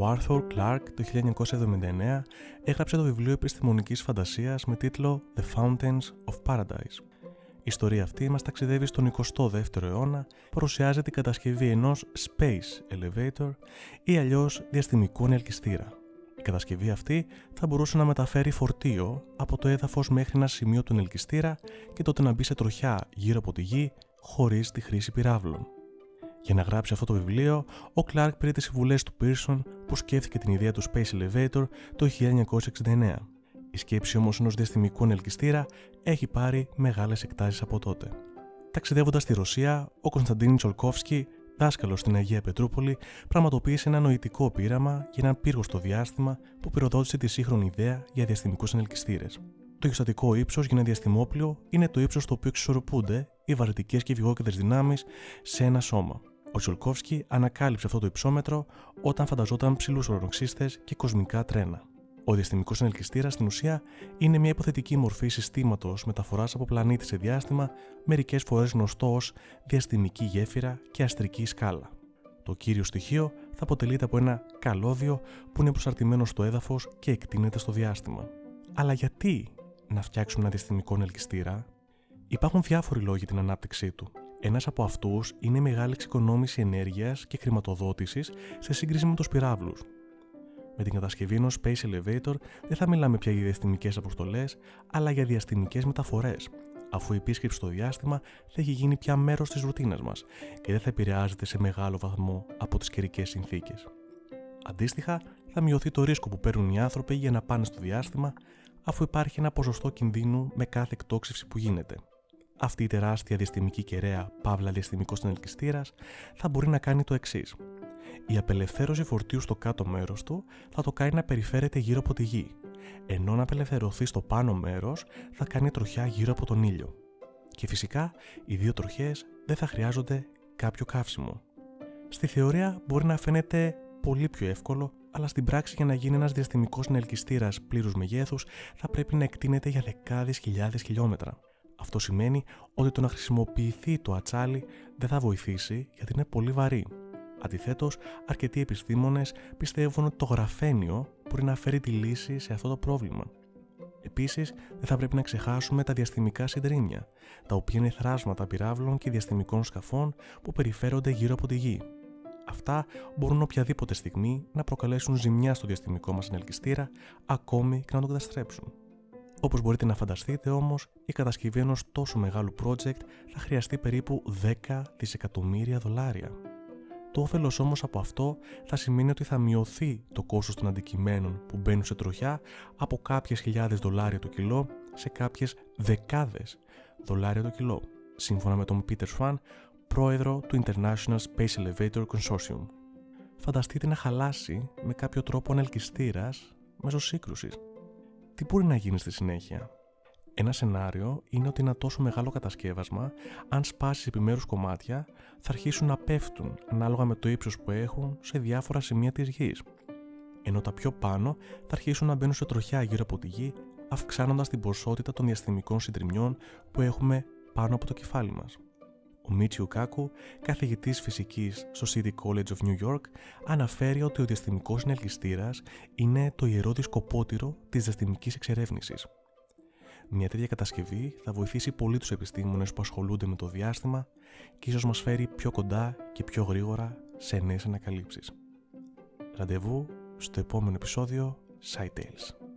Ο Arthur Clarke το 1979 έγραψε το βιβλίο επιστημονικής φαντασίας με τίτλο The Fountains of Paradise. Η ιστορία αυτή μας ταξιδεύει στον 22ο αιώνα, παρουσιάζει την κατασκευή ενός Space Elevator ή αλλιώς διαστημικού ανελκυστήρα. Η κατασκευή αυτή θα μπορούσε να μεταφέρει φορτίο από το έδαφος μέχρι ένα σημείο του ελκυστήρα και τότε να μπει σε τροχιά γύρω από τη γη χωρίς τη χρήση πυράβλων. Για να γράψει αυτό το βιβλίο, ο Clark πήρε τις συμβουλές του Pearson που σκέφτηκε την ιδέα του Space Elevator το 1969. Η σκέψη όμως ενός διαστημικού ανελκυστήρα έχει πάρει μεγάλες εκτάσεις από τότε. Ταξιδεύοντας στη Ρωσία, ο Κωνσταντίνη Τσολκόφσκι, δάσκαλος στην Αγία Πετρούπολη, πραγματοποίησε ένα νοητικό πείραμα για έναν πύργο στο διάστημα που πυροδότησε τη σύγχρονη ιδέα για διαστημικούς ανελκυστήρες. Το γεωστατικό ύψος για ένα διαστημόπλιο είναι το ύψος στο οποίο εξισορροπούνται οι βαρυτικές και βυγόκεντρε δυνάμεις σε ένα σώμα. Ο Τσολκόφσκι ανακάλυψε αυτό το υψόμετρο όταν φανταζόταν ψηλούς ουρανοξύστε και κοσμικά τρένα. Ο διαστημικός ενελκυστήρα στην ουσία είναι μια υποθετική μορφή συστήματος μεταφοράς από πλανήτη σε διάστημα, μερικές φορές γνωστό ως διαστημική γέφυρα και αστρική σκάλα. Το κύριο στοιχείο θα αποτελείται από ένα καλώδιο που είναι προσαρτημένο στο έδαφος και εκτείνεται στο διάστημα. Αλλά γιατί να φτιάξουμε ένα διαστημικό ενελκυστήρα, υπάρχουν διάφοροι λόγοι για την ανάπτυξή του. Ένας από αυτούς είναι η μεγάλη εξοικονόμηση ενέργειας και χρηματοδότησης σε σύγκριση με τους πυράβλους. Με την κατασκευή ενός Space Elevator δεν θα μιλάμε πια για διαστημικές αποστολές, αλλά για διαστημικές μεταφορές, αφού η επίσκεψη στο διάστημα θα έχει γίνει πια μέρος της ρουτίνας μας και δεν θα επηρεάζεται σε μεγάλο βαθμό από τις καιρικές συνθήκες. Αντίστοιχα, θα μειωθεί το ρίσκο που παίρνουν οι άνθρωποι για να πάνε στο διάστημα, αφού υπάρχει ένα ποσοστό κινδύνου με κάθε εκτόξευση που γίνεται αυτή η τεράστια διαστημική κεραία, παύλα διαστημικός συνελκυστήρας, θα μπορεί να κάνει το εξής. Η απελευθέρωση φορτίου στο κάτω μέρος του θα το κάνει να περιφέρεται γύρω από τη γη, ενώ να απελευθερωθεί στο πάνω μέρος θα κάνει τροχιά γύρω από τον ήλιο. Και φυσικά οι δύο τροχέ δεν θα χρειάζονται κάποιο καύσιμο. Στη θεωρία μπορεί να φαίνεται πολύ πιο εύκολο, αλλά στην πράξη για να γίνει ένας διαστημικός συνελκυστήρας πλήρους μεγέθους θα πρέπει να εκτείνεται για δεκάδες χιλιάδες χιλιόμετρα. Αυτό σημαίνει ότι το να χρησιμοποιηθεί το ατσάλι δεν θα βοηθήσει γιατί είναι πολύ βαρύ. Αντιθέτως, αρκετοί επιστήμονες πιστεύουν ότι το γραφένιο μπορεί να φέρει τη λύση σε αυτό το πρόβλημα. Επίσης, δεν θα πρέπει να ξεχάσουμε τα διαστημικά συντρίμια, τα οποία είναι θράσματα πυράβλων και διαστημικών σκαφών που περιφέρονται γύρω από τη γη. Αυτά μπορούν οποιαδήποτε στιγμή να προκαλέσουν ζημιά στο διαστημικό μας ενελκυστήρα, ακόμη και να τον καταστρέψουν. Όπως μπορείτε να φανταστείτε όμως, η κατασκευή ενός τόσο μεγάλου project θα χρειαστεί περίπου 10 δισεκατομμύρια δολάρια. Το όφελος όμως από αυτό θα σημαίνει ότι θα μειωθεί το κόστος των αντικειμένων που μπαίνουν σε τροχιά από κάποιες χιλιάδες δολάρια το κιλό σε κάποιες δεκάδες δολάρια το κιλό, σύμφωνα με τον Peter Swan, πρόεδρο του International Space Elevator Consortium. Φανταστείτε να χαλάσει με κάποιο τρόπο ανελκυστήρας μέσω σύγκρουσης τι μπορεί να γίνει στη συνέχεια; Ένα σενάριο είναι ότι ένα τόσο μεγάλο κατασκεύασμα, αν σπάσει επιμέρους κομμάτια, θα αρχίσουν να πέφτουν ανάλογα με το ύψος που έχουν σε διάφορα σημεία της γης. Ενώ τα πιο πάνω θα αρχίσουν να μπαίνουν σε τροχιά γύρω από τη γη, αυξάνοντας την ποσότητα των διαστημικών συντριμιών που έχουμε πάνω από το κεφάλι μας. Ο Μίτσιου Κάκου, καθηγητής φυσικής στο City College of New York, αναφέρει ότι ο διαστημικός συνελκυστήρας είναι το ιερό δισκοπότηρο της διαστημικής εξερεύνησης. Μια τέτοια κατασκευή θα βοηθήσει πολύ τους επιστήμονες που ασχολούνται με το διάστημα και ίσως μας φέρει πιο κοντά και πιο γρήγορα σε νέες ανακαλύψεις. Ραντεβού στο επόμενο επεισόδιο SciTales.